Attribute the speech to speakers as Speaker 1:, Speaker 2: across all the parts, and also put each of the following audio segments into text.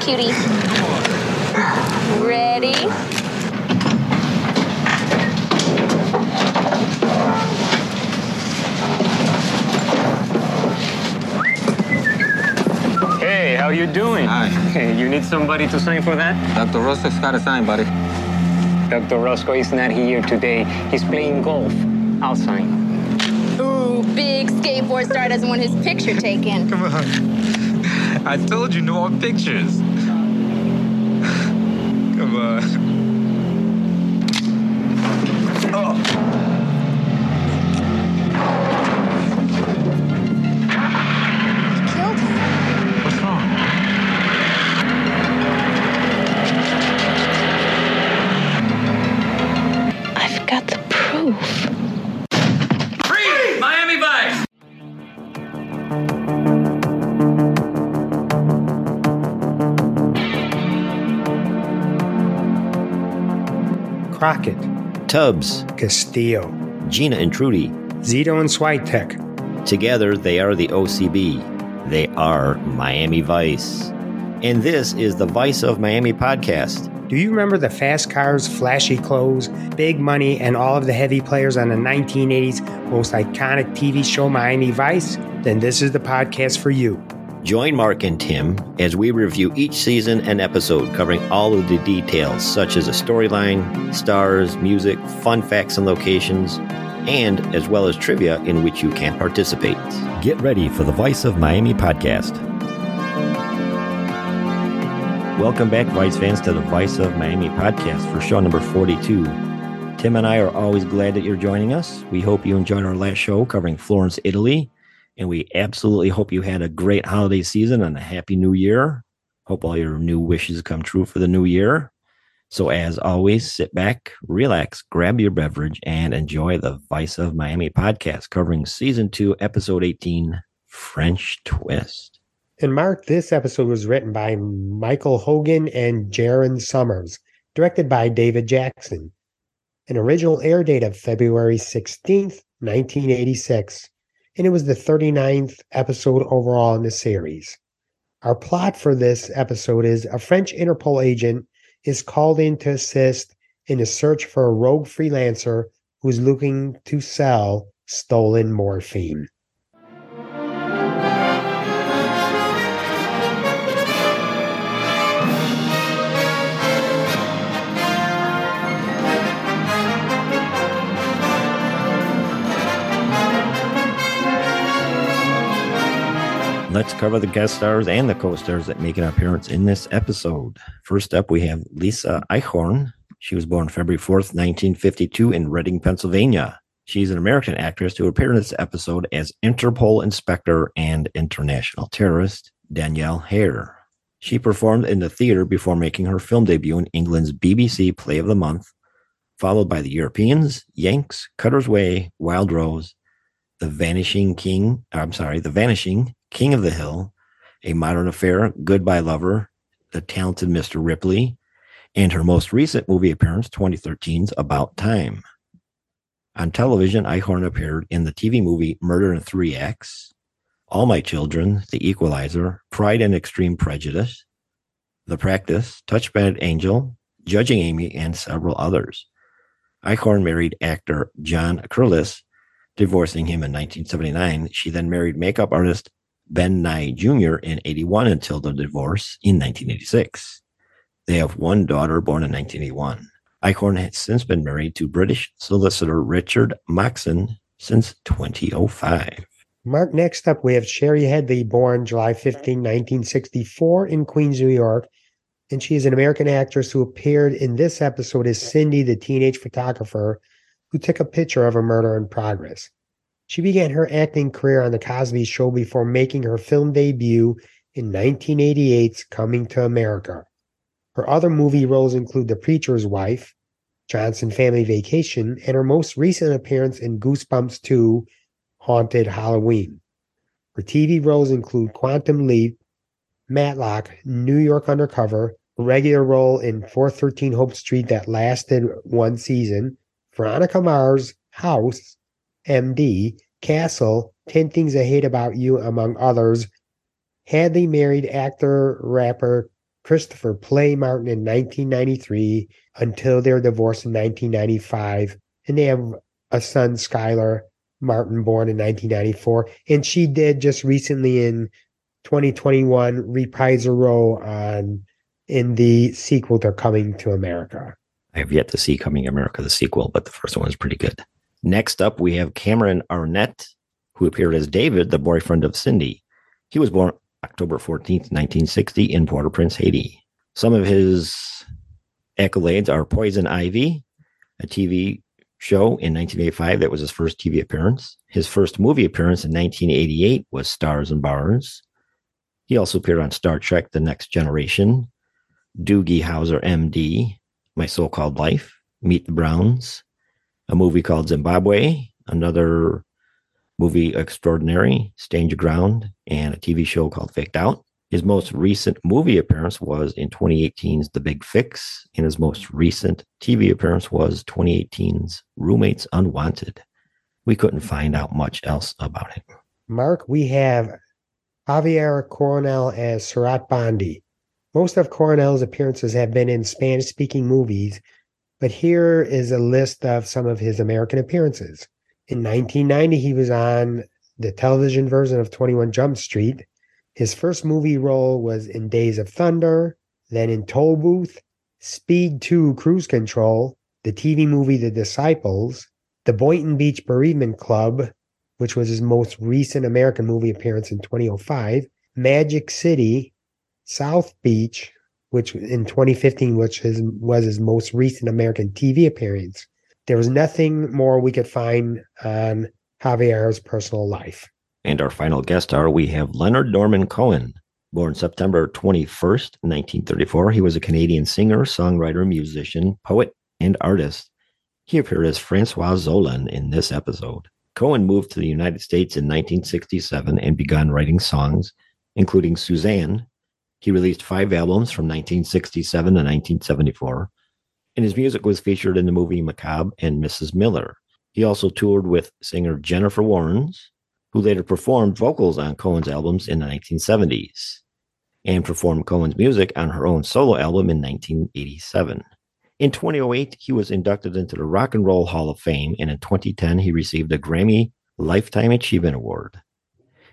Speaker 1: cutie. Ready?
Speaker 2: Hey, how you doing?
Speaker 3: Hi.
Speaker 2: Hey, you need somebody to sign for that?
Speaker 3: Dr. Roscoe's got a sign, buddy.
Speaker 2: Dr. Roscoe is not here today. He's playing golf. I'll sign.
Speaker 1: Ooh, big skateboard star doesn't want his picture taken.
Speaker 3: Come on. I told you, no more pictures. Come on.
Speaker 4: Uh,
Speaker 5: Tubbs,
Speaker 4: Castillo,
Speaker 5: Gina and Trudy.
Speaker 4: Zito and Switek.
Speaker 5: Together, they are the OCB. They are Miami Vice. And this is the Vice of Miami podcast.
Speaker 4: Do you remember the fast cars, flashy clothes, big money, and all of the heavy players on the 1980s most iconic TV show Miami Vice? Then this is the podcast for you.
Speaker 5: Join Mark and Tim as we review each season and episode, covering all of the details such as a storyline, stars, music, fun facts and locations, and as well as trivia in which you can participate. Get ready for the Vice of Miami podcast. Welcome back, Vice fans, to the Vice of Miami podcast for show number 42. Tim and I are always glad that you're joining us. We hope you enjoyed our last show covering Florence, Italy, and we absolutely hope you had a great holiday season and a happy new year. Hope all your new wishes come true for the new year. So, as always, sit back, relax, grab your beverage, and enjoy the Vice of Miami podcast covering season two, episode 18 French Twist.
Speaker 4: And Mark, this episode was written by Michael Hogan and Jaron Summers, directed by David Jackson. An original air date of February 16th, 1986. And it was the 39th episode overall in the series. Our plot for this episode is a French Interpol agent is called in to assist in a search for a rogue freelancer who's looking to sell stolen morphine.
Speaker 5: Let's cover the guest stars and the co-stars that make an appearance in this episode. First up, we have Lisa Eichhorn. She was born February 4th, 1952 in Reading, Pennsylvania. She's an American actress who appeared in this episode as Interpol Inspector and International Terrorist Danielle Hare. She performed in the theater before making her film debut in England's BBC Play of the Month, followed by The Europeans, Yanks, Cutter's Way, Wild Rose, The Vanishing King, I'm sorry, The Vanishing, King of the Hill, A Modern Affair, Goodbye Lover, The Talented Mr. Ripley, and her most recent movie appearance, 2013's About Time. On television, Eichhorn appeared in the TV movie Murder in Three Acts, All My Children, The Equalizer, Pride and Extreme Prejudice, The Practice, an Angel, Judging Amy, and several others. Eichhorn married actor John Curlis, divorcing him in 1979. She then married makeup artist Ben Nye Jr. in 81 until the divorce in 1986. They have one daughter born in 1981. Eichhorn has since been married to British solicitor Richard Moxon since 2005.
Speaker 4: Mark, next up, we have Shari Headley, born July 15, 1964, in Queens, New York. And she is an American actress who appeared in this episode as Cindy, the teenage photographer who took a picture of a murder in progress. She began her acting career on The Cosby Show before making her film debut in 1988's Coming to America. Her other movie roles include The Preacher's Wife, Johnson Family Vacation, and her most recent appearance in Goosebumps 2 Haunted Halloween. Her TV roles include Quantum Leap, Matlock, New York Undercover, a regular role in 413 Hope Street that lasted one season, Veronica Mars, House, MD, Castle, 10 Things I Hate About You, among others. Headley married actor rapper Christopher Play Martin in 1993 until their divorce in 1995. And they have a son, Skylar Martin, born in 1994. And she did just recently in 2021 reprise a role on in the sequel to Coming to America.
Speaker 5: I have yet to see Coming America, the sequel, but the first one is pretty good. Next up, we have Cameron Arnett, who appeared as David, the boyfriend of Cindy. He was born October 14th, 1960, in Port au Prince, Haiti. Some of his accolades are Poison Ivy, a TV show in 1985 that was his first TV appearance. His first movie appearance in 1988 was Stars and Bars. He also appeared on Star Trek The Next Generation, Doogie Howser MD, My So Called Life, Meet the Browns, a movie called Zimbabwe, another movie Extraordinary, Your Ground, and a TV show called Faked Out. His most recent movie appearance was in 2018's The Big Fix, and his most recent TV appearance was 2018's Roommates Unwanted. We couldn't find out much else about it.
Speaker 4: Mark, we have Javier Coronel as Surat Bondi. Most of Coronel's appearances have been in Spanish speaking movies, but here is a list of some of his American appearances. In 1990, he was on the television version of 21 Jump Street. His first movie role was in Days of Thunder, then in Toll Booth, Speed 2 Cruise Control, the TV movie The Disciples, The Boynton Beach Bereavement Club, which was his most recent American movie appearance in 2005, Magic City, South Beach, which in 2015, which was his most recent American TV appearance. There was nothing more we could find on Javier's personal life.
Speaker 5: And our final guest star, we have Leonard Norman Cohen. Born September 21st, 1934, he was a Canadian singer, songwriter, musician, poet, and artist. He appeared as Francois Zolan in this episode. Cohen moved to the United States in 1967 and began writing songs, including Suzanne, he released five albums from 1967 to 1974, and his music was featured in the movie McCabe and Mrs. Miller. He also toured with singer Jennifer Warnes, who later performed vocals on Cohen's albums in the 1970s, and performed Cohen's music on her own solo album in 1987. In 2008, he was inducted into the Rock and Roll Hall of Fame, and in 2010, he received a Grammy Lifetime Achievement Award.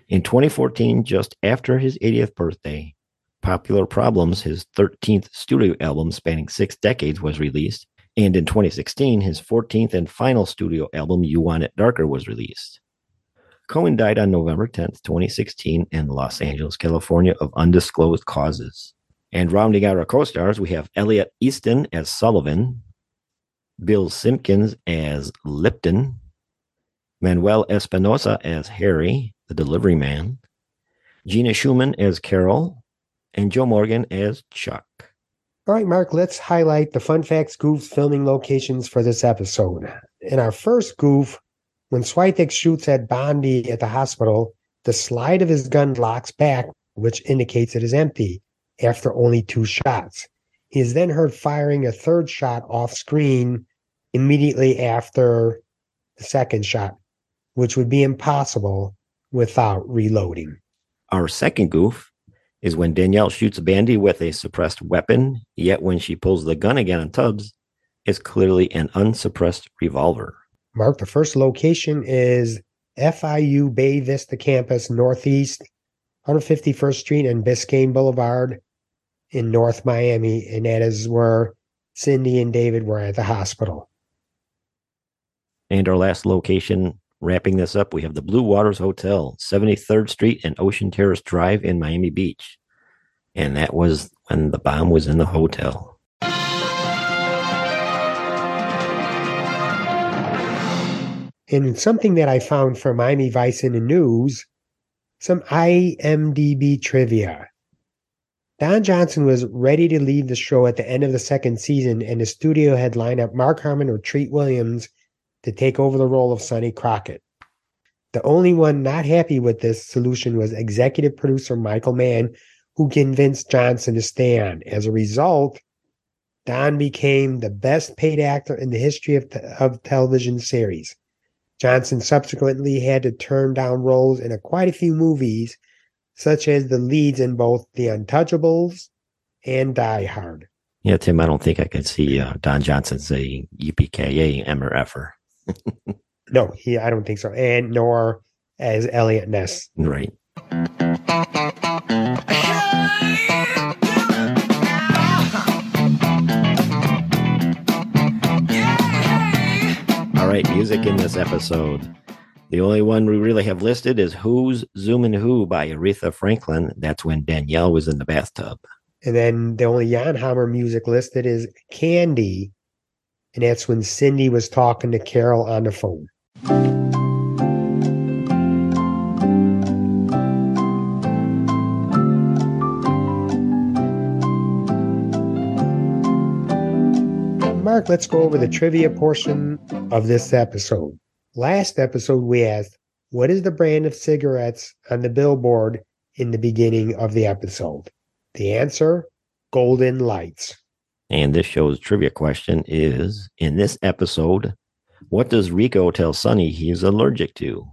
Speaker 5: In 2014, just after his 80th birthday, Popular Problems, his 13th studio album spanning six decades, was released. And in 2016, his 14th and final studio album, You Want It Darker, was released. Cohen died on November 10th, 2016, in Los Angeles, California, of undisclosed causes. And rounding out our co stars, we have Elliot Easton as Sullivan, Bill Simpkins as Lipton, Manuel Espinosa as Harry, the delivery man, Gina Schumann as Carol, and Joe Morgan as Chuck.
Speaker 4: All right, Mark, let's highlight the fun facts, goofs, filming locations for this episode. In our first goof, when Switek shoots at Bondi at the hospital, the slide of his gun locks back, which indicates it is empty after only two shots. He is then heard firing a third shot off screen immediately after the second shot, which would be impossible without reloading.
Speaker 5: Our second goof is when Danielle shoots Bandy with a suppressed weapon, yet when she pulls the gun again on Tubbs, it's clearly an unsuppressed revolver.
Speaker 4: Mark, the first location is FIU Bay Vista campus, Northeast, 151st Street and Biscayne Boulevard in North Miami. And that is where Cindy and David were at the hospital.
Speaker 5: And our last location, wrapping this up, we have the Blue Waters Hotel, 73rd Street and Ocean Terrace Drive in Miami Beach. And that was when the bomb was in the hotel.
Speaker 4: And something that I found from Miami Vice in the news, some IMDb trivia. Don Johnson was ready to leave the show at the end of the second season, and the studio had lined up Mark Harmon or Treat Williams to take over the role of Sonny Crockett. The only one not happy with this solution was executive producer Michael Mann, who convinced Johnson to stay on. As a result, Don became the best paid actor in the history of, te- of television series. Johnson subsequently had to turn down roles in a, quite a few movies, such as the leads in both The Untouchables and Die Hard.
Speaker 5: Yeah, Tim, I don't think I could see uh, Don Johnson say UPKA M Effer.
Speaker 4: No, he I don't think so. And nor as Eliot Ness.
Speaker 5: Right. All right, music in this episode. The only one we really have listed is Who's Zoomin' Who by Aretha Franklin. That's when Danielle was in the bathtub.
Speaker 4: And then the only Jan Hammer music listed is Candy. And that's when Cindy was talking to Carol on the phone. Mark, let's go over the trivia portion of this episode. Last episode, we asked, What is the brand of cigarettes on the billboard in the beginning of the episode? The answer Golden Lights.
Speaker 5: And this show's trivia question is In this episode, what does Rico tell Sonny he's allergic to?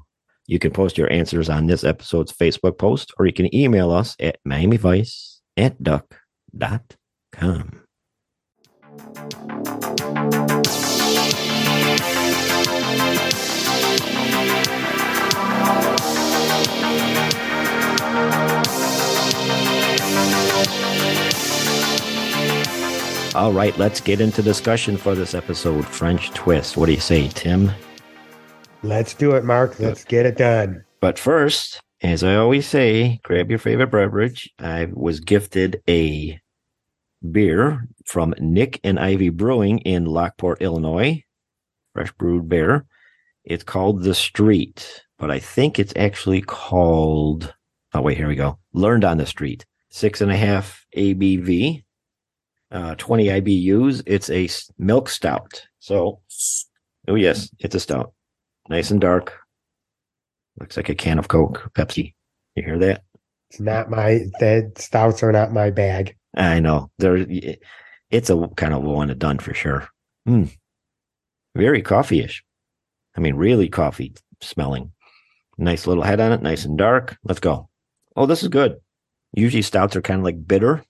Speaker 5: You can post your answers on this episode's Facebook post, or you can email us at miamivice at duck.com. All right, let's get into discussion for this episode. French twist. What do you say, Tim?
Speaker 4: Let's do it, Mark. Uh, let's get it done.
Speaker 5: But first, as I always say, grab your favorite beverage. I was gifted a beer from Nick and Ivy Brewing in Lockport, Illinois. Fresh brewed beer. It's called The Street, but I think it's actually called. Oh, wait, here we go. Learned on the Street. Six and a half ABV, uh, 20 IBUs. It's a milk stout. So, oh, yes, it's a stout. Nice and dark. Looks like a can of Coke, Pepsi. You hear that?
Speaker 4: It's not my that stouts are not my bag.
Speaker 5: I know. There, it's a kind of one and done for sure. Mm. Very coffee-ish. I mean, really coffee smelling. Nice little head on it, nice and dark. Let's go. Oh, this is good. Usually stouts are kind of like bitter.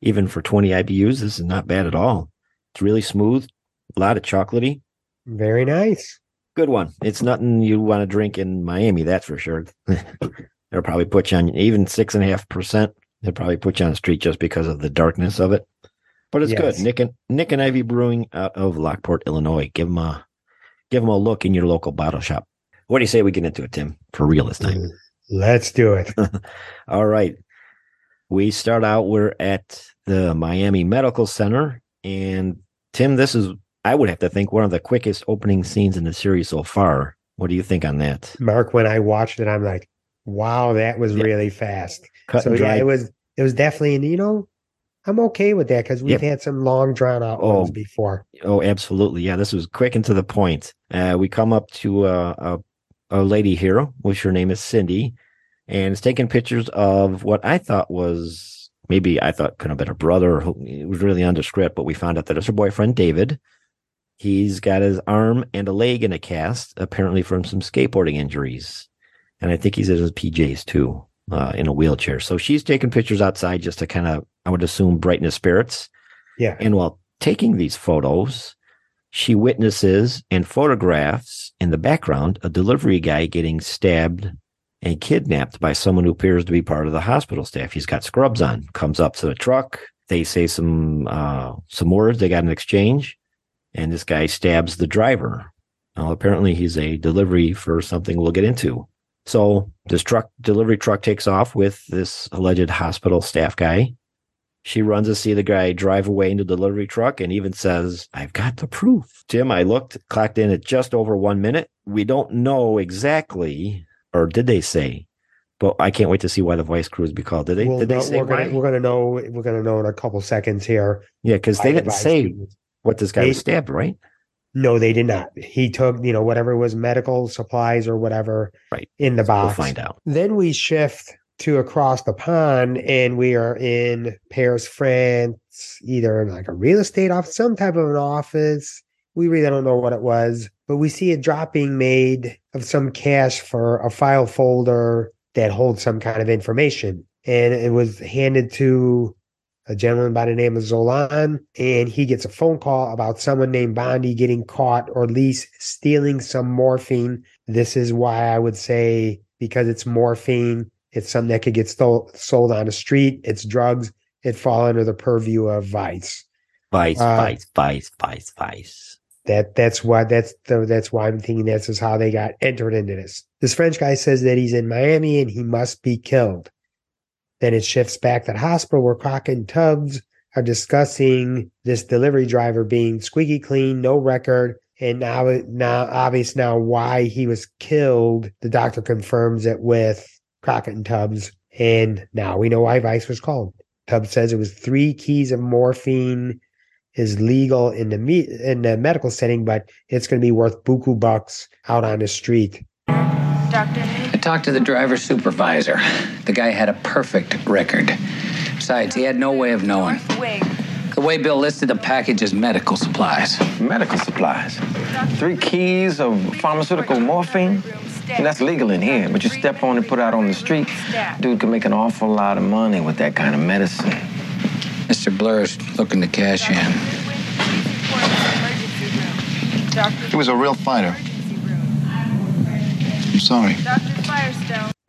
Speaker 5: Even for 20 IBUs, this is not bad at all. It's really smooth, a lot of chocolatey.
Speaker 4: Very nice.
Speaker 5: Good one. It's nothing you want to drink in Miami, that's for sure. They'll probably put you on even six and a half percent. They'll probably put you on the street just because of the darkness of it. But it's
Speaker 4: Yes.
Speaker 5: good. Nick and Nick and Ivy Brewing out of Lockport, Illinois. Give them a give them a look in your local bottle shop. What do you say we get into it, Tim? For real this time.
Speaker 4: Let's do it.
Speaker 5: All right. We start out, we're at the Miami Medical Center. And Tim, this is, I would have to think, one of the quickest opening scenes in the series so far. What do you think on that?
Speaker 4: Mark, when I watched it, I'm like, wow, that was
Speaker 5: Yeah.
Speaker 4: really fast.
Speaker 5: Cut
Speaker 4: so yeah, it was it was definitely and you know, I'm okay with that because we've
Speaker 5: Yep.
Speaker 4: had some long drawn out
Speaker 5: Oh.
Speaker 4: ones before.
Speaker 5: Oh, absolutely. Yeah, this was quick and to the point. Uh, we come up to uh, a, a lady here, which her name is Cindy, and it's taking pictures of what I thought was maybe I thought could have been her brother. who- It was really nondescript, but we found out that it's her boyfriend, David. He's got his arm and a leg in a cast, apparently from some skateboarding injuries. And I think he's in his PJs too, uh, in a wheelchair. So she's taking pictures outside just to kind of, I would assume, brighten his spirits.
Speaker 4: Yeah.
Speaker 5: And while taking these photos, she witnesses and photographs in the background a delivery guy getting stabbed and kidnapped by someone who appears to be part of the hospital staff. He's got scrubs on, comes up to the truck. They say some uh, some words. They got an exchange, and this guy stabs the driver. Now, apparently, he's a delivery for something we'll get into. So this truck delivery truck takes off with this alleged hospital staff guy. She runs to see the guy drive away in the delivery truck and even says, I've got the proof. Tim, I looked, clocked in at just over one minute. We don't know exactly, or did they say? But I can't wait to see why the voice crews be called. Did they?
Speaker 4: We'll
Speaker 5: did they
Speaker 4: know-
Speaker 5: say
Speaker 4: we're
Speaker 5: why?
Speaker 4: gonna we're gonna know we're gonna know in a couple seconds here.
Speaker 5: yeah, because they didn't say
Speaker 4: students-
Speaker 5: what this guy
Speaker 4: They-
Speaker 5: was stabbed, right?
Speaker 4: No, they did not. He took, you know, whatever was medical supplies or whatever
Speaker 5: Right.
Speaker 4: in the box.
Speaker 5: We'll find out.
Speaker 4: Then we shift to across the pond and we are in Paris, France, either in like a real estate office, some type of an office. We really don't know what it was, but we see a drop being made of some cash for a file folder that holds some kind of information. And it was handed to a gentleman by the name of Zolan, and he gets a phone call about someone named Bondi getting caught or at least stealing some morphine. This is why I would say because it's morphine, it's something that could get stole, sold on the street. It's drugs. It fall under the purview of vice.
Speaker 5: Vice,
Speaker 4: Uh,
Speaker 5: vice, vice, vice, vice.
Speaker 4: That that's why that's the, that's why I'm thinking this is how they got entered into this. This French guy says that he's in Miami and he must be killed. Then it shifts back to the hospital where Crockett and Tubbs are discussing this delivery driver being squeaky clean, no record, and now now obvious now why he was killed. The doctor confirms it with Crockett and Tubbs, and now we know why Vice was called. Tubbs says it was three keys of morphine is legal in the me- in the medical setting, but it's going to be worth buku bucks out on the street.
Speaker 1: Dr.
Speaker 6: I talked to the driver's supervisor. The guy had a perfect record. Besides, he had no way of knowing. The way Bill listed the package as medical supplies.
Speaker 3: Medical supplies. Three keys of pharmaceutical morphine. And that's legal in here, but you step on and put out on the street, dude can make an awful lot of money with that kind of medicine.
Speaker 6: Mr. Blur's looking to cash in.
Speaker 7: He was a real fighter. I'm sorry.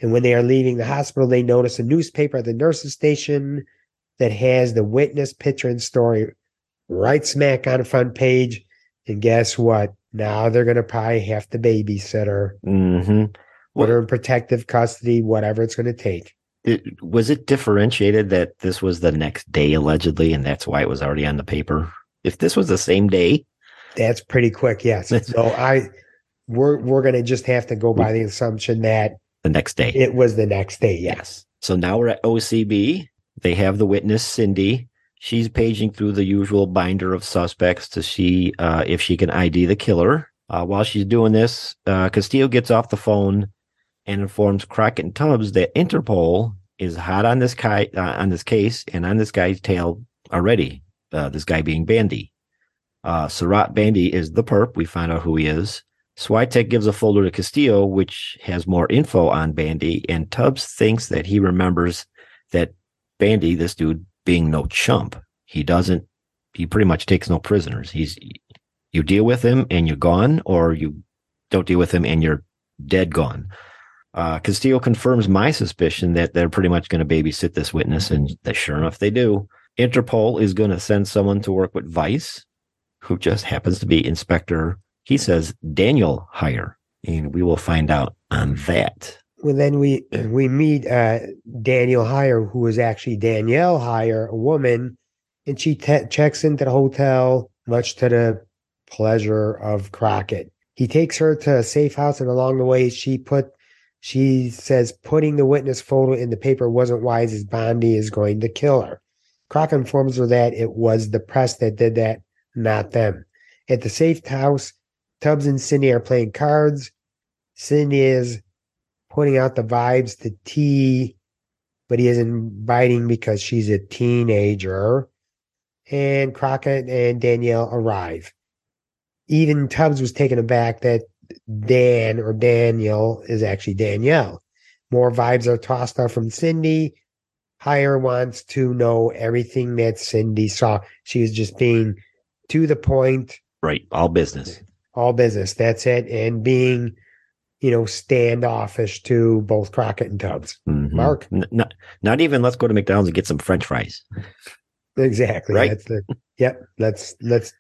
Speaker 4: And when they are leaving the hospital, they notice a newspaper at the nurse's station that has the witness picture and story right smack on the front page. And guess what? Now they're going to probably have to babysit her,
Speaker 5: hmm
Speaker 4: put her in protective custody, whatever it's going to take.
Speaker 5: It, was it differentiated that this was the next day allegedly, and that's why it was already on the paper? If this was the same day,
Speaker 4: That's pretty quick, yes. so I, we're we're going to just have to go by the assumption that
Speaker 5: the next day.
Speaker 4: it was the next day. Yes.
Speaker 5: Yes. So now we're at OCB. They have the witness, Cindy. She's paging through the usual binder of suspects to see uh, if she can ID the killer. Uh, while she's doing this, uh, Castillo gets off the phone and informs Crockett and Tubbs that Interpol is hot on this guy uh, on this case and on this guy's tail already. Uh, this guy being Bandy. Uh, Surat Bandy is the perp. We find out who he is. Switek gives a folder to Castillo, which has more info on Bandy, and Tubbs thinks that he remembers that Bandy, this dude, being no chump. He doesn't, he pretty much takes no prisoners. He's, you deal with him and you're gone, or you don't deal with him and you're dead gone. Uh, Castillo confirms my suspicion that they're pretty much going to babysit this witness, and that sure enough they do. Interpol is going to send someone to work with Vice, who just happens to be Inspector, he says, Daniel Hire. And we will find out on that.
Speaker 4: Well, then we we meet uh, Daniel Heyer, who is actually Danielle Heyer, a woman, and she te- checks into the hotel, much to the pleasure of Crockett. He takes her to a safe house, and along the way, she put she says putting the witness photo in the paper wasn't wise, as Bondi is going to kill her. Crockett informs her that it was the press that did that, not them. At the safe house, Tubbs and Cindy are playing cards. Cindy is putting out the vibes to T, but he isn't biting because she's a teenager. And Crockett and Danielle arrive. Even Tubbs was taken aback that Dan or Daniel is actually Danielle. More vibes are tossed out from Cindy. Hire wants to know everything that Cindy saw. She was just being to the point,
Speaker 5: Right. All business.
Speaker 4: all business. That's it. And being, you know, standoffish to both Crockett and Tubbs.
Speaker 5: Mhm.
Speaker 4: Mark.
Speaker 5: N- not, not even let's go to McDonald's and get some French fries.
Speaker 4: Exactly.
Speaker 5: Right.
Speaker 4: That's the yep. Let's let's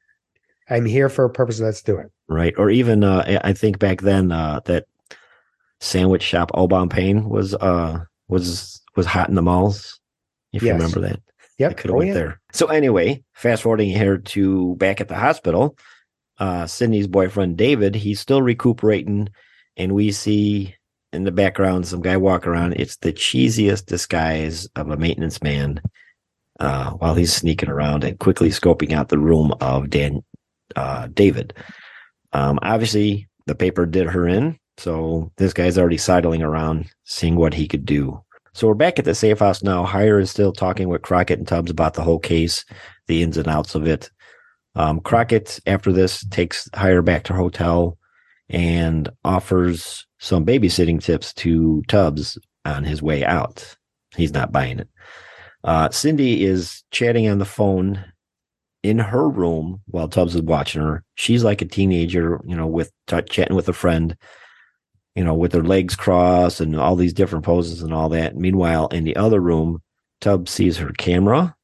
Speaker 4: I'm here for a purpose. Let's do it.
Speaker 5: Right. Or even, uh, I- think back then, uh, that sandwich shop, Au Bon Pain was, uh, was, was hot in the malls. If you remember that. Yeah.
Speaker 4: I
Speaker 5: could have
Speaker 4: Oh,
Speaker 5: went
Speaker 4: yeah.
Speaker 5: there. So anyway, fast forwarding here to back at the hospital, uh, Sydney's boyfriend David, he's still recuperating, and we see in the background some guy walk around. It's the cheesiest disguise of a maintenance man, uh, while he's sneaking around and quickly scoping out the room of Dan, uh, David. Um, obviously, the paper did her in, so this guy's already sidling around, seeing what he could do. So we're back at the safe house now. Hire is still talking with Crockett and Tubbs about the whole case, the ins and outs of it. Um, Crockett, after this, takes Hire back to hotel and offers some babysitting tips to Tubbs on his way out. He's not buying it. Uh, Cindy is chatting on the phone in her room while Tubbs is watching her. She's like a teenager, you know, with t- chatting with a friend, you know, with her legs crossed and all these different poses and all that. Meanwhile, in the other room, Tubbs sees her camera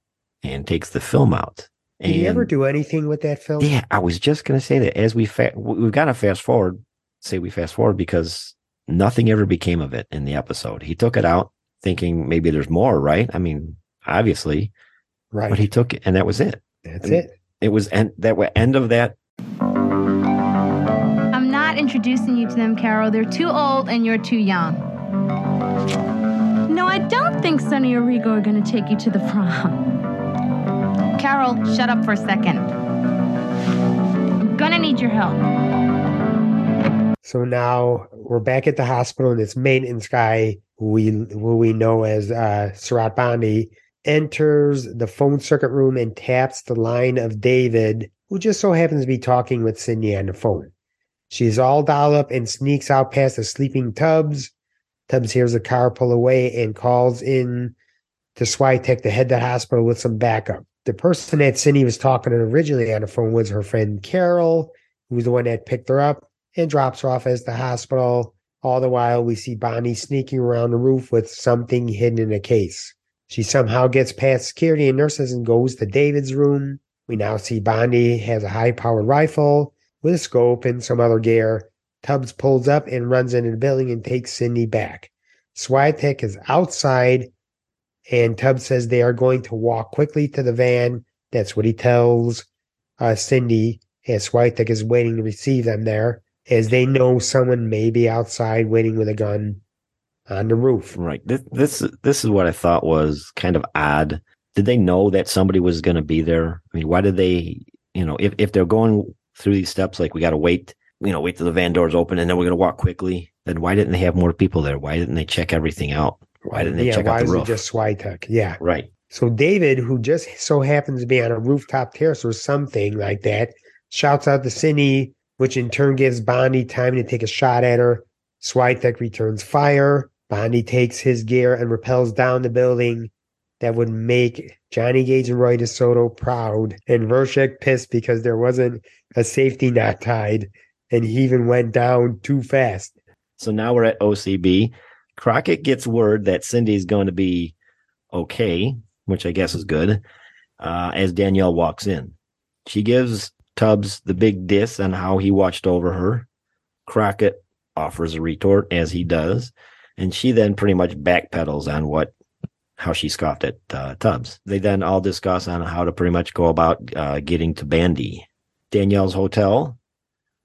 Speaker 5: and takes the film out.
Speaker 4: Did he ever do anything with that film?
Speaker 5: yeah, I was just gonna say that as we fa- we've got to fast forward. Say we fast forward because nothing ever became of it in the episode. He took it out, thinking maybe there's more, right? I mean, obviously,
Speaker 4: Right.
Speaker 5: but he took it, and that was it.
Speaker 4: That's it.
Speaker 5: It was end that wa- end of that.
Speaker 1: I'm not introducing you to them, Carol. They're too old and you're too young. No, I don't think Sonny or Rico are going to take you to the prom. Carol, shut up for a second. I'm gonna need your help.
Speaker 4: So now we're back at the hospital, and this maintenance guy, who we who we know as uh, Surat Bandi, enters the phone circuit room and taps the line of David, who just so happens to be talking with Cindy on the phone. She's all dolled up and sneaks out past the sleeping Tubbs. Tubbs hears a car pull away and calls in to Switek to head to the hospital with some backup. The person that Cindy was talking to originally on the phone was her friend Carol, who was the one that picked her up and drops her off at the hospital. All the while, we see Bonnie sneaking around the roof with something hidden in a case. She somehow gets past security and nurses and goes to David's room. We now see Bonnie has a high powered rifle with a scope and some other gear. Tubbs pulls up and runs into the building and takes Cindy back. Switek is outside, and Tubbs says they are going to walk quickly to the van. That's what he tells uh, Cindy as Switek is waiting to receive them there, as they know someone may be outside waiting with a gun on the roof.
Speaker 5: Right. This this this is what I thought was kind of odd. Did they know that somebody was going to be there? I mean, why did they? You know, if if they're going through these steps, like we got to wait, you know, wait till the van doors open, and then we're going to walk quickly. Then why didn't they have more people there? Why didn't they check everything out? Why didn't they
Speaker 4: yeah,
Speaker 5: check
Speaker 4: why
Speaker 5: out the
Speaker 4: is
Speaker 5: roof?
Speaker 4: it just Switek? Yeah.
Speaker 5: Right.
Speaker 4: So David, who just so happens to be on a rooftop terrace or something like that, shouts out to Cindy, which in turn gives Bonnie time to take a shot at her. Switek returns fire. Bonnie takes his gear and repels down the building. That would make Johnny Gage and Roy DeSoto proud, and Vershek pissed because there wasn't a safety knot tied, and he even went down too fast.
Speaker 5: So now we're at OCB. Crockett gets word that Cindy's going to be okay, which I guess is good, uh, as Danielle walks in. She gives Tubbs the big diss on how he watched over her. Crockett offers a retort, as he does, and she then pretty much backpedals on what how she scoffed at uh, Tubbs. They then all discuss on how to pretty much go about uh, getting to Bandy. Danielle's hotel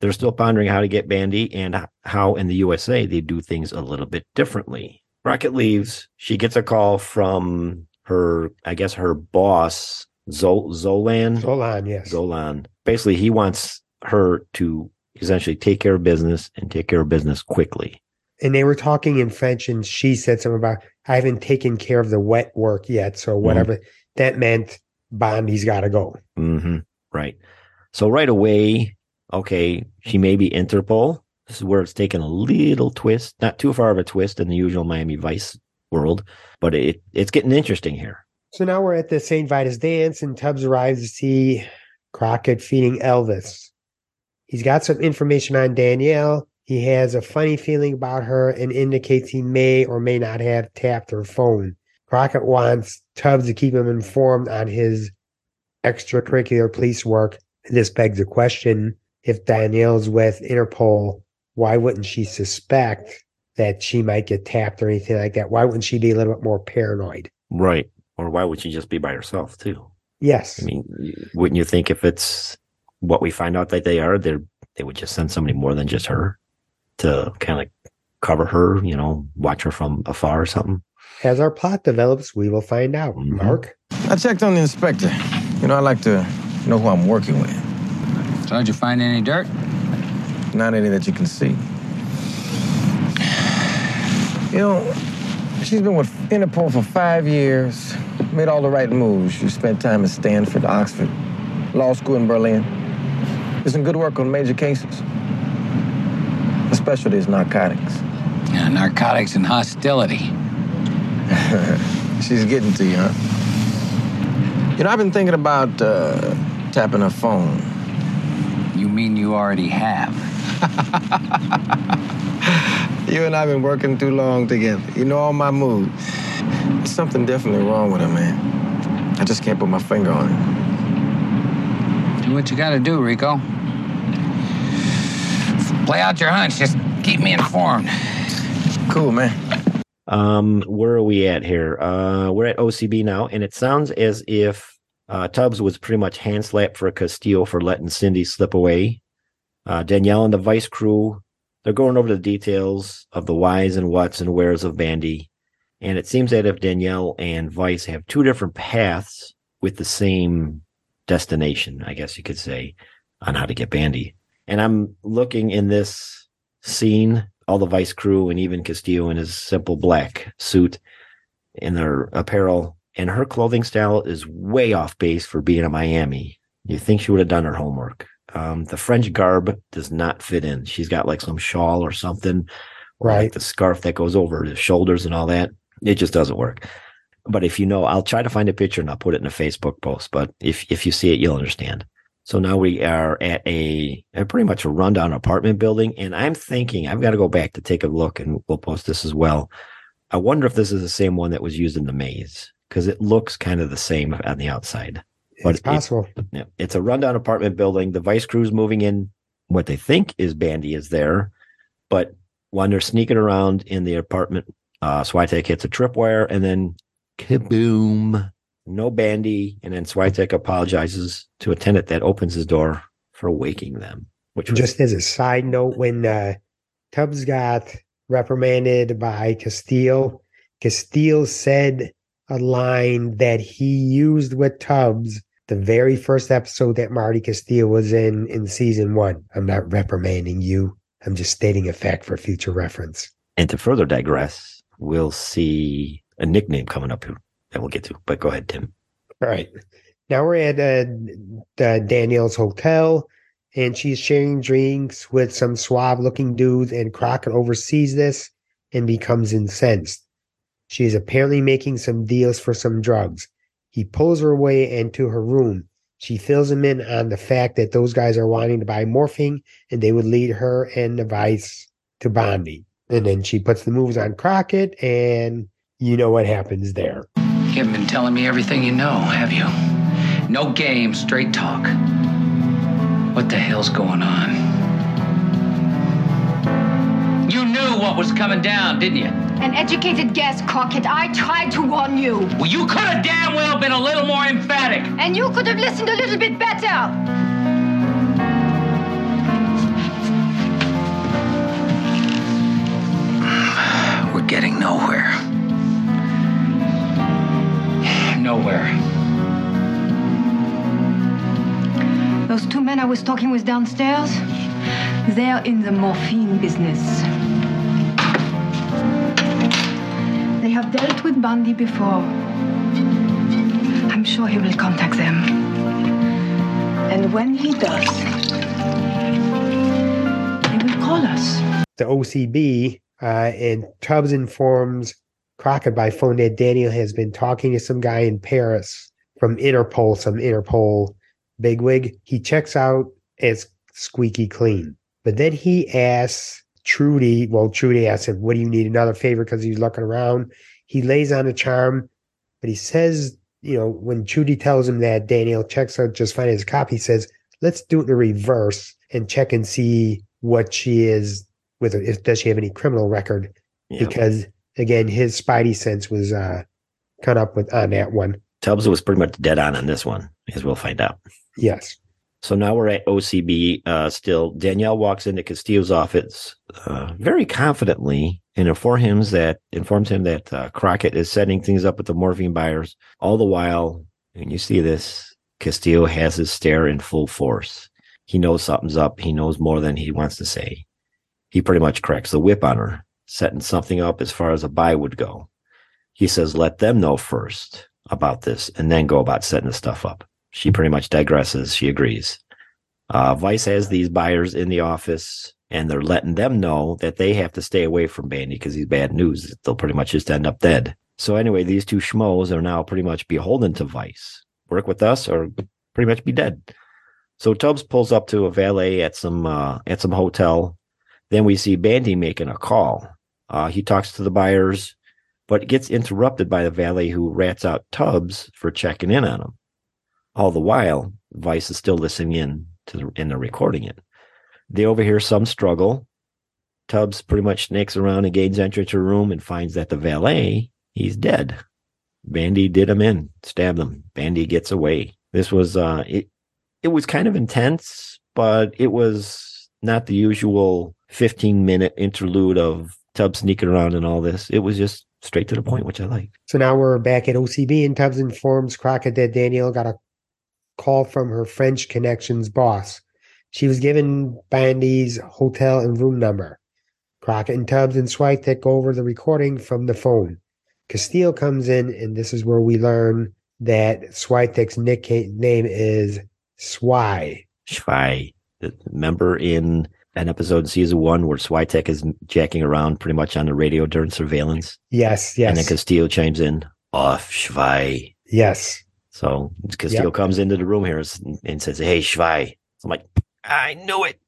Speaker 5: they're still pondering how to get Bandy and how in the USA they do things a little bit differently. Crockett leaves. She gets a call from her, I guess her boss, Zol- Zolan.
Speaker 4: Zolan, yes.
Speaker 5: Zolan. Basically, he wants her to essentially take care of business and take care of business quickly.
Speaker 4: And they were talking in French, and she said something about I haven't taken care of the wet work yet, so whatever that meant. Bondi's got to go.
Speaker 5: hmm Right. So right away, okay, she may be Interpol. This is where it's taken a little twist, not too far of a twist in the usual Miami Vice world, but it it's getting interesting here.
Speaker 4: So now we're at the St. Vitus dance, and Tubbs arrives to see Crockett feeding Elvis. He's got some information on Danielle. He has a funny feeling about her and indicates he may or may not have tapped her phone. Crockett wants Tubbs to keep him informed on his extracurricular police work. This begs the question if Danielle's with Interpol, why wouldn't she suspect that she might get tapped or anything like that? Why wouldn't she be a little bit more paranoid?
Speaker 5: Right. Or why would she just be by herself too?
Speaker 4: Yes.
Speaker 5: I mean, wouldn't you think if it's what we find out that they are, they they would just send somebody more than just her to kind of cover her, you know, watch her from afar or something?
Speaker 4: As our plot develops, we will find out.
Speaker 5: Mhm.
Speaker 4: Mark?
Speaker 3: I checked on the inspector. You know, I like to know who I'm working with.
Speaker 6: So did you find any dirt?
Speaker 3: Not any that you can see. You know, she's been with Interpol for five years, made all the right moves. She spent time at Stanford, Oxford, law school in Berlin. Did some good work on major cases. Her specialty is narcotics.
Speaker 6: Yeah, narcotics and hostility.
Speaker 3: She's getting to you, huh? You know, I've been thinking about uh, tapping her phone.
Speaker 6: You mean you already have?
Speaker 3: You and I have been working too long together. You know all my moves. There's something definitely wrong with her, man. I just can't put my finger on it.
Speaker 6: Do what you gotta do, Rico. Play out your hunch. Just keep me informed.
Speaker 3: Cool, man.
Speaker 5: Um, where are we at here? Uh, we're at OCB now, and it sounds as if uh, Tubbs was pretty much hand slapped for Castillo for letting Cindy slip away. Uh, Danielle and the Vice crew, they're going over the details of the whys and whats and wheres of Bandy. And it seems that if Danielle and Vice have two different paths with the same destination, I guess you could say, on how to get Bandy. And I'm looking in this scene, all the Vice crew and even Castillo in his simple black suit in their apparel. And her clothing style is way off base for being in Miami. You think she would have done her homework. Um, the French garb does not fit in. She's got like some shawl or something, or
Speaker 4: Right.
Speaker 5: like the scarf that goes over the shoulders and all that. It just doesn't work. But if you know, I'll try to find a picture and I'll put it in a Facebook post. But if if you see it, you'll understand. So now we are at a, a pretty much a rundown apartment building, and I'm thinking I've got to go back to take a look, and we'll post this as well. I wonder if this is the same one that was used in the maze because it looks kind of the same on the outside. But
Speaker 4: it's
Speaker 5: it-
Speaker 4: possible.
Speaker 5: Yeah, it's a rundown apartment building. The vice crew's moving in. What they think is Bandy is there, but when they're sneaking around in the apartment, uh, Switek hits a tripwire and then kaboom, no Bandy. And then Switek apologizes to a tenant that opens his door for waking them. Which was,
Speaker 4: Just as a side note, when uh, Tubbs got reprimanded by Castile, Castile said a line that he used with Tubbs the very first episode that Marty Castile was in in season one. I'm not reprimanding you. I'm just stating a fact for future reference.
Speaker 5: and to further digress, we'll see a nickname coming up here that we'll get to. But go ahead, Tim.
Speaker 4: All right. Now we're at uh, Danielle's hotel, and she's sharing drinks with some suave looking dudes, and Crockett oversees this and becomes incensed. She is apparently making some deals for some drugs. He pulls her away into her room. She fills him in on the fact that those guys are wanting to buy morphine and they would lead her and the vice to Bondi. And then she puts the moves on Crockett, and you know what happens there.
Speaker 6: You haven't been telling me everything you know, have you? No game, straight talk. What the hell's going on? You knew what was coming down, didn't you?
Speaker 8: An educated guess, Crockett. I tried to warn you.
Speaker 6: Well, you could have damn well been a little more emphatic.
Speaker 8: And you could have listened a little bit better.
Speaker 6: We're getting nowhere. Nowhere.
Speaker 8: Those two men I was talking with downstairs, they're in the morphine business. They have dealt with Bundy before. I'm sure he will contact them. And when he does, they will call us.
Speaker 4: the OCB, uh, and Tubbs informs Crockett by phone that Daniel has been talking to some guy in Paris from Interpol, some Interpol bigwig. He checks out as squeaky clean. But then he asks Trudy, well, Trudy asks him, What do you need? Another favor? Because he's looking around. He lays on a charm, but he says, you know, when Trudy tells him that Daniel checks out just fine as a cop, he says, Let's do it in the reverse and check and see what she is with her. If, does she have any criminal record?
Speaker 5: Yeah.
Speaker 4: Because again, his spidey sense was uh cut up with on that one.
Speaker 5: Tubbs was pretty much dead on on this one, as we'll find out.
Speaker 4: Yes.
Speaker 5: So now we're at OCB. Uh, still, Danielle walks into Castillo's office uh, very confidently and informs him that informs him that uh, Crockett is setting things up with the morphine buyers. All the while, and you see this, Castillo has his stare in full force. He knows something's up. He knows more than he wants to say. He pretty much cracks the whip on her, setting something up as far as a buy would go. He says, "Let them know first about this, and then go about setting the stuff up." She pretty much digresses. She agrees. Uh, Vice has these buyers in the office, and they're letting them know that they have to stay away from Bandy because he's bad news. They'll pretty much just end up dead. So anyway, these two schmoes are now pretty much beholden to Vice. work with us or pretty much be dead. So Tubbs pulls up to a valet at some uh, at some hotel. Then we see Bandy making a call. Uh, he talks to the buyers, but gets interrupted by the valet who rats out Tubbs for checking in on him. All the while, Vice is still listening in to the, and they're recording it. They overhear some struggle. Tubbs pretty much snakes around and gains entrance to a room and finds that the valet, he's dead. Bandy did him in, stabbed him. Bandy gets away. This was uh it it was kind of intense, but it was not the usual 15 minute interlude of Tubbs sneaking around and all this. It was just straight to the point, which I like.
Speaker 4: So now we're back at OCB, and Tubbs informs Crockett that Danielle got a call from her French connections boss. She was given Bandy's hotel and room number. Crockett and Tubbs and Switek go over the recording from the phone. Castillo comes in, and this is where we learn that Switek's nickname name is Swy.
Speaker 5: Swy. Remember in an episode in season one where Switek is jacking around pretty much on the radio during surveillance?
Speaker 4: Yes, yes.
Speaker 5: And then Castillo chimes in, off Schwei.
Speaker 4: Yes.
Speaker 5: So Castillo yep. comes into the room here and says, Hey, Schwei. So I'm like, I knew it.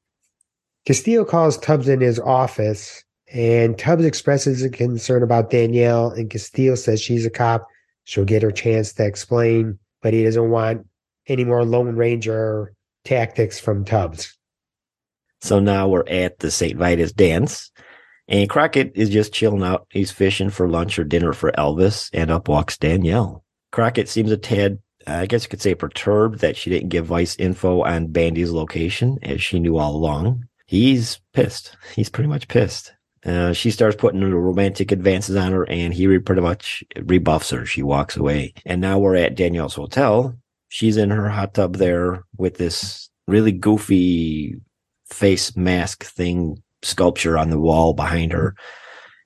Speaker 4: Castillo calls Tubbs in his office, and Tubbs expresses a concern about Danielle, and Castillo says she's a cop. She'll get her chance to explain, but he doesn't want any more Lone Ranger tactics from Tubbs.
Speaker 5: So now we're at the St. Vitus dance, and Crockett is just chilling out. He's fishing for lunch or dinner for Elvis, and up walks Danielle. Crockett seems a tad, I guess you could say, perturbed that she didn't give Vice info on Bandy's location, as she knew all along he's pissed. He's pretty much pissed. Uh, she starts putting romantic advances on her, and he pretty much rebuffs her. She walks away, and now we're at Danielle's hotel. She's in her hot tub there with this really goofy face mask thing sculpture on the wall behind her.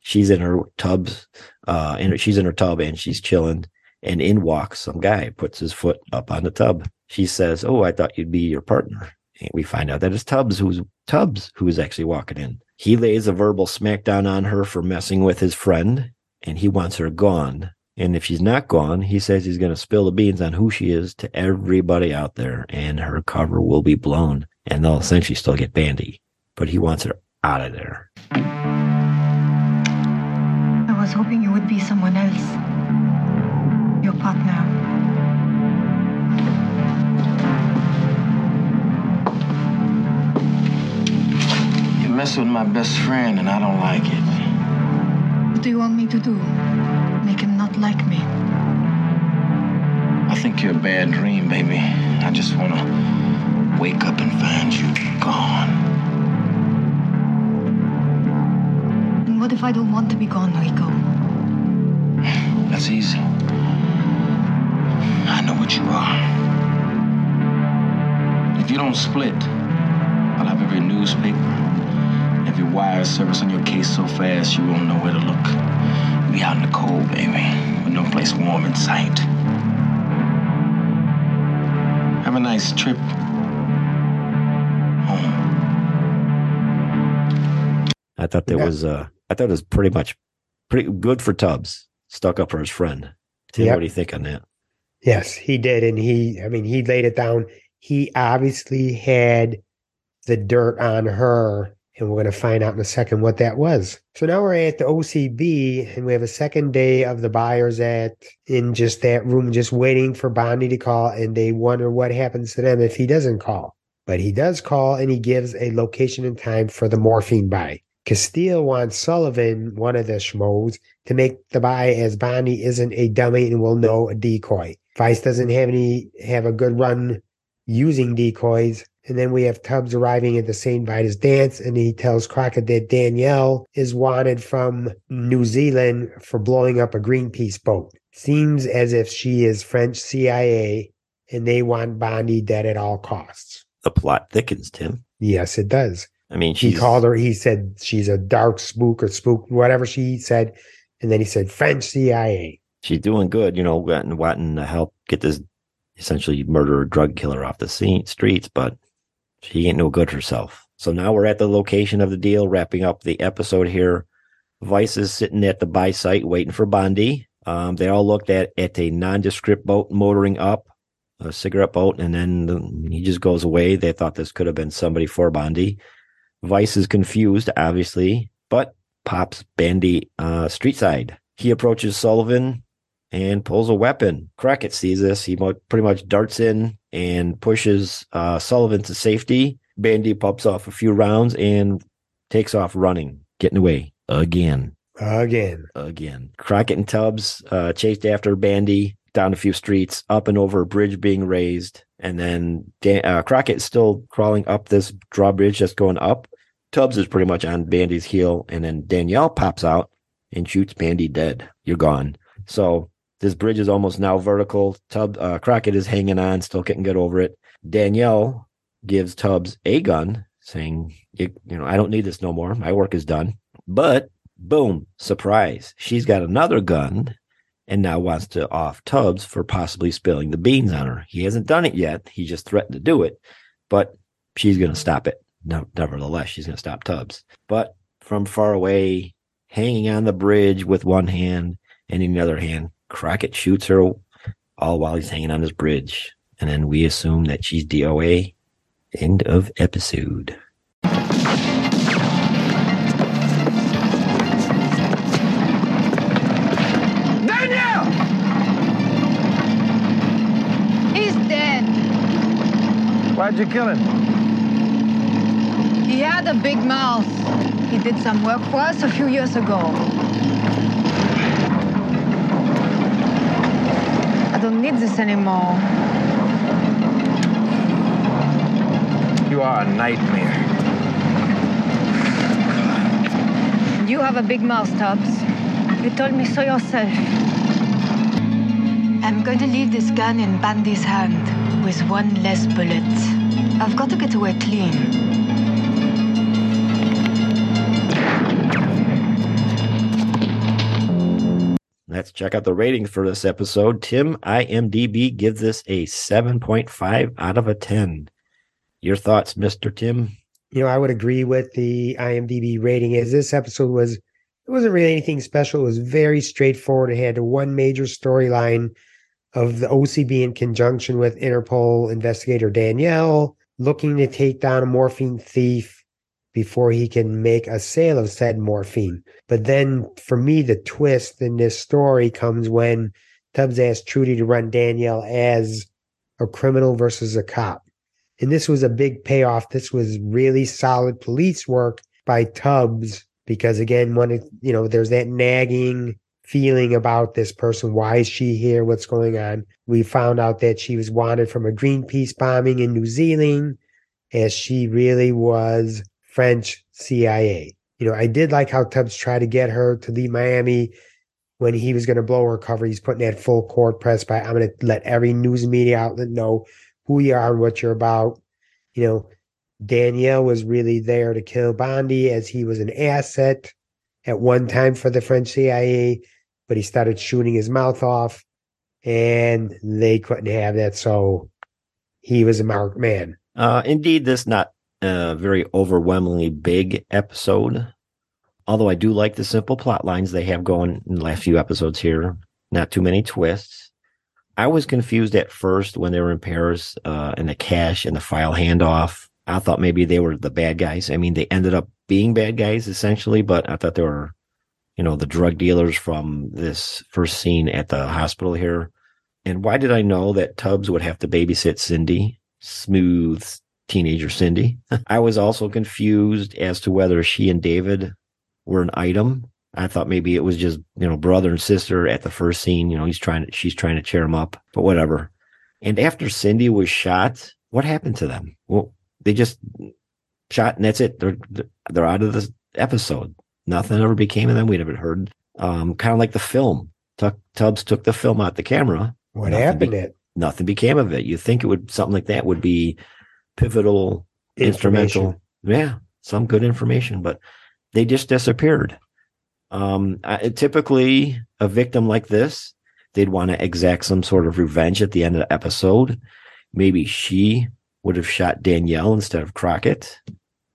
Speaker 5: She's in her tubs, uh, and she's in her tub and she's chilling. And in walks some guy, puts his foot up on the tub. She says, "Oh, I thought you'd be your partner." And we find out that it's Tubbs who's Tubbs who's actually walking in. He lays a verbal smackdown on her for messing with his friend, and he wants her gone. And if she's not gone, he says he's going to spill the beans on who she is to everybody out there, and her cover will be blown, and they'll essentially still get Bandy. But he wants her out of there.
Speaker 8: I was hoping you would be someone else. Partner.
Speaker 3: messing with my best friend, and I don't like it.
Speaker 8: What do you want me to do? Make him not like me?
Speaker 3: I think you're a bad dream, baby. I just want to wake up and find you gone.
Speaker 8: And what if I don't want to be gone, Rico?
Speaker 3: That's easy. I know what you are. If you don't split, I'll have every newspaper, every wire service on your case so fast you won't know where to look. You'll be out in the cold, baby, with no place warm in sight. Have a nice trip home.
Speaker 5: I thought that yeah. was uh I thought it was pretty much pretty good for Tubbs. Stuck up for his friend. Tim, yep. what do you think on that?
Speaker 4: Yes, he did. And he I mean he laid it down. He obviously had the dirt on her and we're going to find out in a second what that was. So now we're at the OCB and we have a second day of the buyers at in just that room, just waiting for Bonnie to call. And they wonder what happens to them if he doesn't call. But he does call and he gives a location and time for the morphine buy. Castillo wants Sullivan, one of the schmoes, to make the buy as Bonnie isn't a dummy and will know a decoy. Vice doesn't have any have a good run using decoys. And then we have Tubbs arriving at the St. Vitus dance, and he tells Crockett that Danielle is wanted from New Zealand for blowing up a Greenpeace boat. Seems as if she is French CIA, and they want Bondy dead at all costs.
Speaker 5: The plot thickens, Tim.
Speaker 4: Yes, it does.
Speaker 5: I mean,
Speaker 4: he called her. He said she's a dark spook or spook, whatever she said, and then he said French CIA.
Speaker 5: She's doing good, you know, wanting, wanting to help get this essentially murderer drug killer off the scene, streets, but she ain't no good herself. So now we're at the location of the deal, wrapping up the episode here. Vice is sitting at the buy site waiting for Bondi. Um, they all looked at at a nondescript boat motoring up. a cigarette boat, and then the, he just goes away. They thought this could have been somebody for Bondi. Vice is confused, obviously, but pops Bandy uh, street side. He approaches Sullivan and pulls a weapon. Crockett sees this. He pretty much darts in and pushes uh, Sullivan to safety. Bandy pops off a few rounds and takes off running, getting away again.
Speaker 4: Again.
Speaker 5: Again. Crockett and Tubbs uh, chased after Bandy down a few streets, up and over a bridge being raised. And then Dan- uh, Crockett is still crawling up this drawbridge that's going up. Tubbs is pretty much on Bandy's heel. And then Danielle pops out and shoots Bandy dead. You're gone. So this bridge is almost now vertical. Tubbs, uh, Crockett is hanging on, still can't get over it. Danielle gives Tubbs a gun, saying, you know, I don't need this no more. My work is done. But boom, surprise. She's got another gun and now wants to off Tubbs for possibly spilling the beans on her. He hasn't done it yet. He just threatened to do it, but she's going to stop it. No, nevertheless, she's going to stop Tubbs. But from far away, hanging on the bridge with one hand and in the other hand, Crockett shoots her all while he's hanging on his bridge. And then we assume that she's DOA. End of episode. Danielle! He's dead.
Speaker 3: Why'd you kill him?
Speaker 8: He had a big mouth. He did some work for us a few years ago. I don't need this anymore.
Speaker 3: You are a nightmare.
Speaker 8: You have a big mouth, Tubbs. You told me so yourself. I'm going to leave this gun in Bandy's hand with one less bullet. I've got to get away clean.
Speaker 5: Let's check out the ratings for this episode. Tim IMDb gives this a 7.5 out of a 10. Your thoughts, Mr. Tim?
Speaker 4: You know, I would agree with the IMDb rating as this episode was it wasn't really anything special. It was very straightforward. It had one major storyline of the OCB in conjunction with Interpol investigator Danielle looking to take down a morphine thief before he can make a sale of said morphine. But then for me, the twist in this story comes when Tubbs asked Trudy to run Danielle as a criminal versus a cop. And this was a big payoff. This was really solid police work by Tubbs because again, when you know, there's that nagging feeling about this person. Why is she here? What's going on? We found out that she was wanted from a Greenpeace bombing in New Zealand, as she really was French CIA. You know, I did like how Tubbs tried to get her to leave Miami when he was going to blow her cover. He's putting that full court press by, I'm going to let every news media outlet know who you are and what you're about. You know, Danielle was really there to kill Bondi as he was an asset at one time for the French CIA but he started shooting his mouth off and they couldn't have that. So he was a marked man.
Speaker 5: Uh, indeed, this not a very overwhelmingly big episode. Although I do like the simple plot lines they have going in the last few episodes here. Not too many twists. I was confused at first when they were in Paris uh, and the cash and the file handoff. I thought maybe they were the bad guys. I mean, they ended up being bad guys essentially, but I thought they were you know, the drug dealers from this first scene at the hospital here. And why did I know that Tubbs would have to babysit Cindy, smooth teenager Cindy? I was also confused as to whether she and David were an item. I thought maybe it was just, you know, brother and sister at the first scene. You know, he's trying to, she's trying to cheer him up, but whatever. And after Cindy was shot, what happened to them? Well, they just shot and that's it. They're, they're out of the episode. Nothing ever became of them. We'd never heard. Um, kind of like the film. Tuck, Tubbs took the film out the camera.
Speaker 4: What happened?
Speaker 5: Be, it nothing became of it. You think it would something like that would be pivotal, instrumental. Yeah, some good information, but they just disappeared. Um, I, typically, a victim like this, they'd want to exact some sort of revenge at the end of the episode. Maybe she would have shot Danielle instead of Crockett,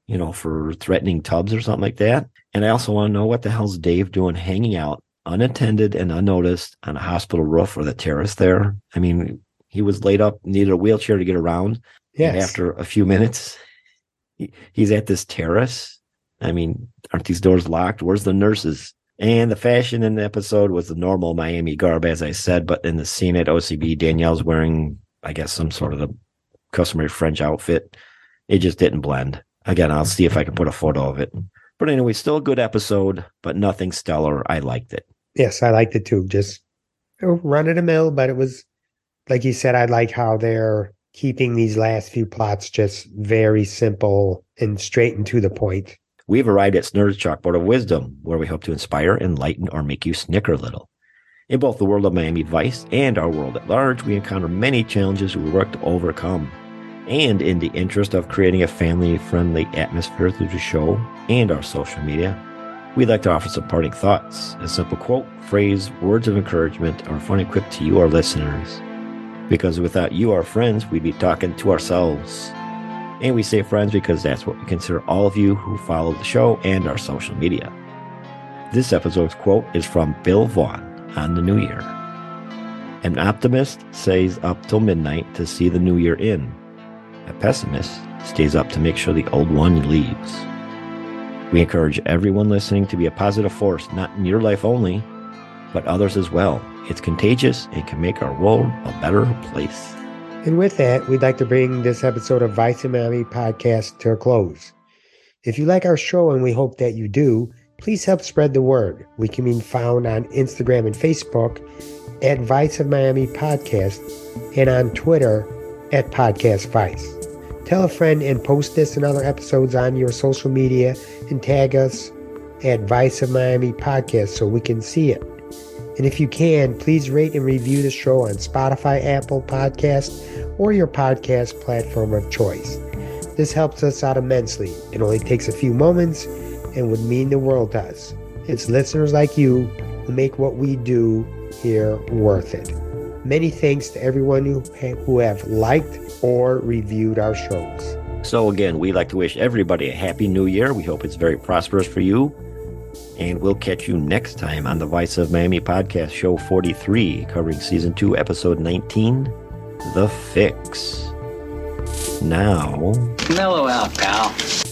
Speaker 5: you know, for threatening Tubbs or something like that. And I also want to know what the hell's Dave doing hanging out unattended and unnoticed on a hospital roof or the terrace there. I mean, He was laid up, needed a wheelchair to get around. And after a few minutes, he, he's at this terrace. I mean, aren't these doors locked? Where's the nurses? And the fashion in the episode was the normal Miami garb, as I said. But in the scene at OCB, Danielle's wearing, I guess, some sort of the customary French outfit. It just didn't blend. Again, I'll see if I can put a photo of it. But anyway, still a good episode, but nothing stellar. I liked it.
Speaker 4: Yes, I liked it too. Just run of the mill, but it was like you said, I like how they're keeping these last few plots just very simple and straight and to the point.
Speaker 5: We've arrived at Snur's Chalkboard of Wisdom, where we hope to inspire, enlighten, or make you snicker a little. In both the world of Miami Vice and our world at large, we encounter many challenges we work to overcome. And in the interest of creating a family friendly atmosphere through the show and our social media, we'd like to offer some parting thoughts, a simple quote, phrase, words of encouragement, or funny quip to you, our listeners. Because without you, our friends, we'd be talking to ourselves. And we say friends because that's what we consider all of you who follow the show and our social media. This episode's quote is from Bill Vaughn on the new year. An optimist stays up till midnight to see the new year in. A pessimist stays up to make sure the old one leaves. We encourage everyone listening to be a positive force, not in your life only, but others as well. It's contagious and can make our world a better place.
Speaker 4: And with that, we'd like to bring this episode of Vice and Miami podcast to a close. If you like our show, and we hope that you do, please help spread the word. We can be found on Instagram and Facebook at Vice of Miami Podcast and on Twitter at Podcast Vice. Tell a friend and post this and other episodes on your social media and tag us at Vice of Miami Podcast so we can see it. And if you can, please rate and review the show on Spotify, Apple Podcast, or your podcast platform of choice. This helps us out immensely. It only takes a few moments and would mean the world to us. It's listeners like you who make what we do here worth it. Many thanks to everyone who, who have liked or reviewed our shows.
Speaker 5: So, again, we'd like to wish everybody a happy new year. We hope it's very prosperous for you. And we'll catch you next time on the Vice of Miami podcast, show 43, covering season 2, episode 19 The Fix. Now,
Speaker 6: Mellow out, pal.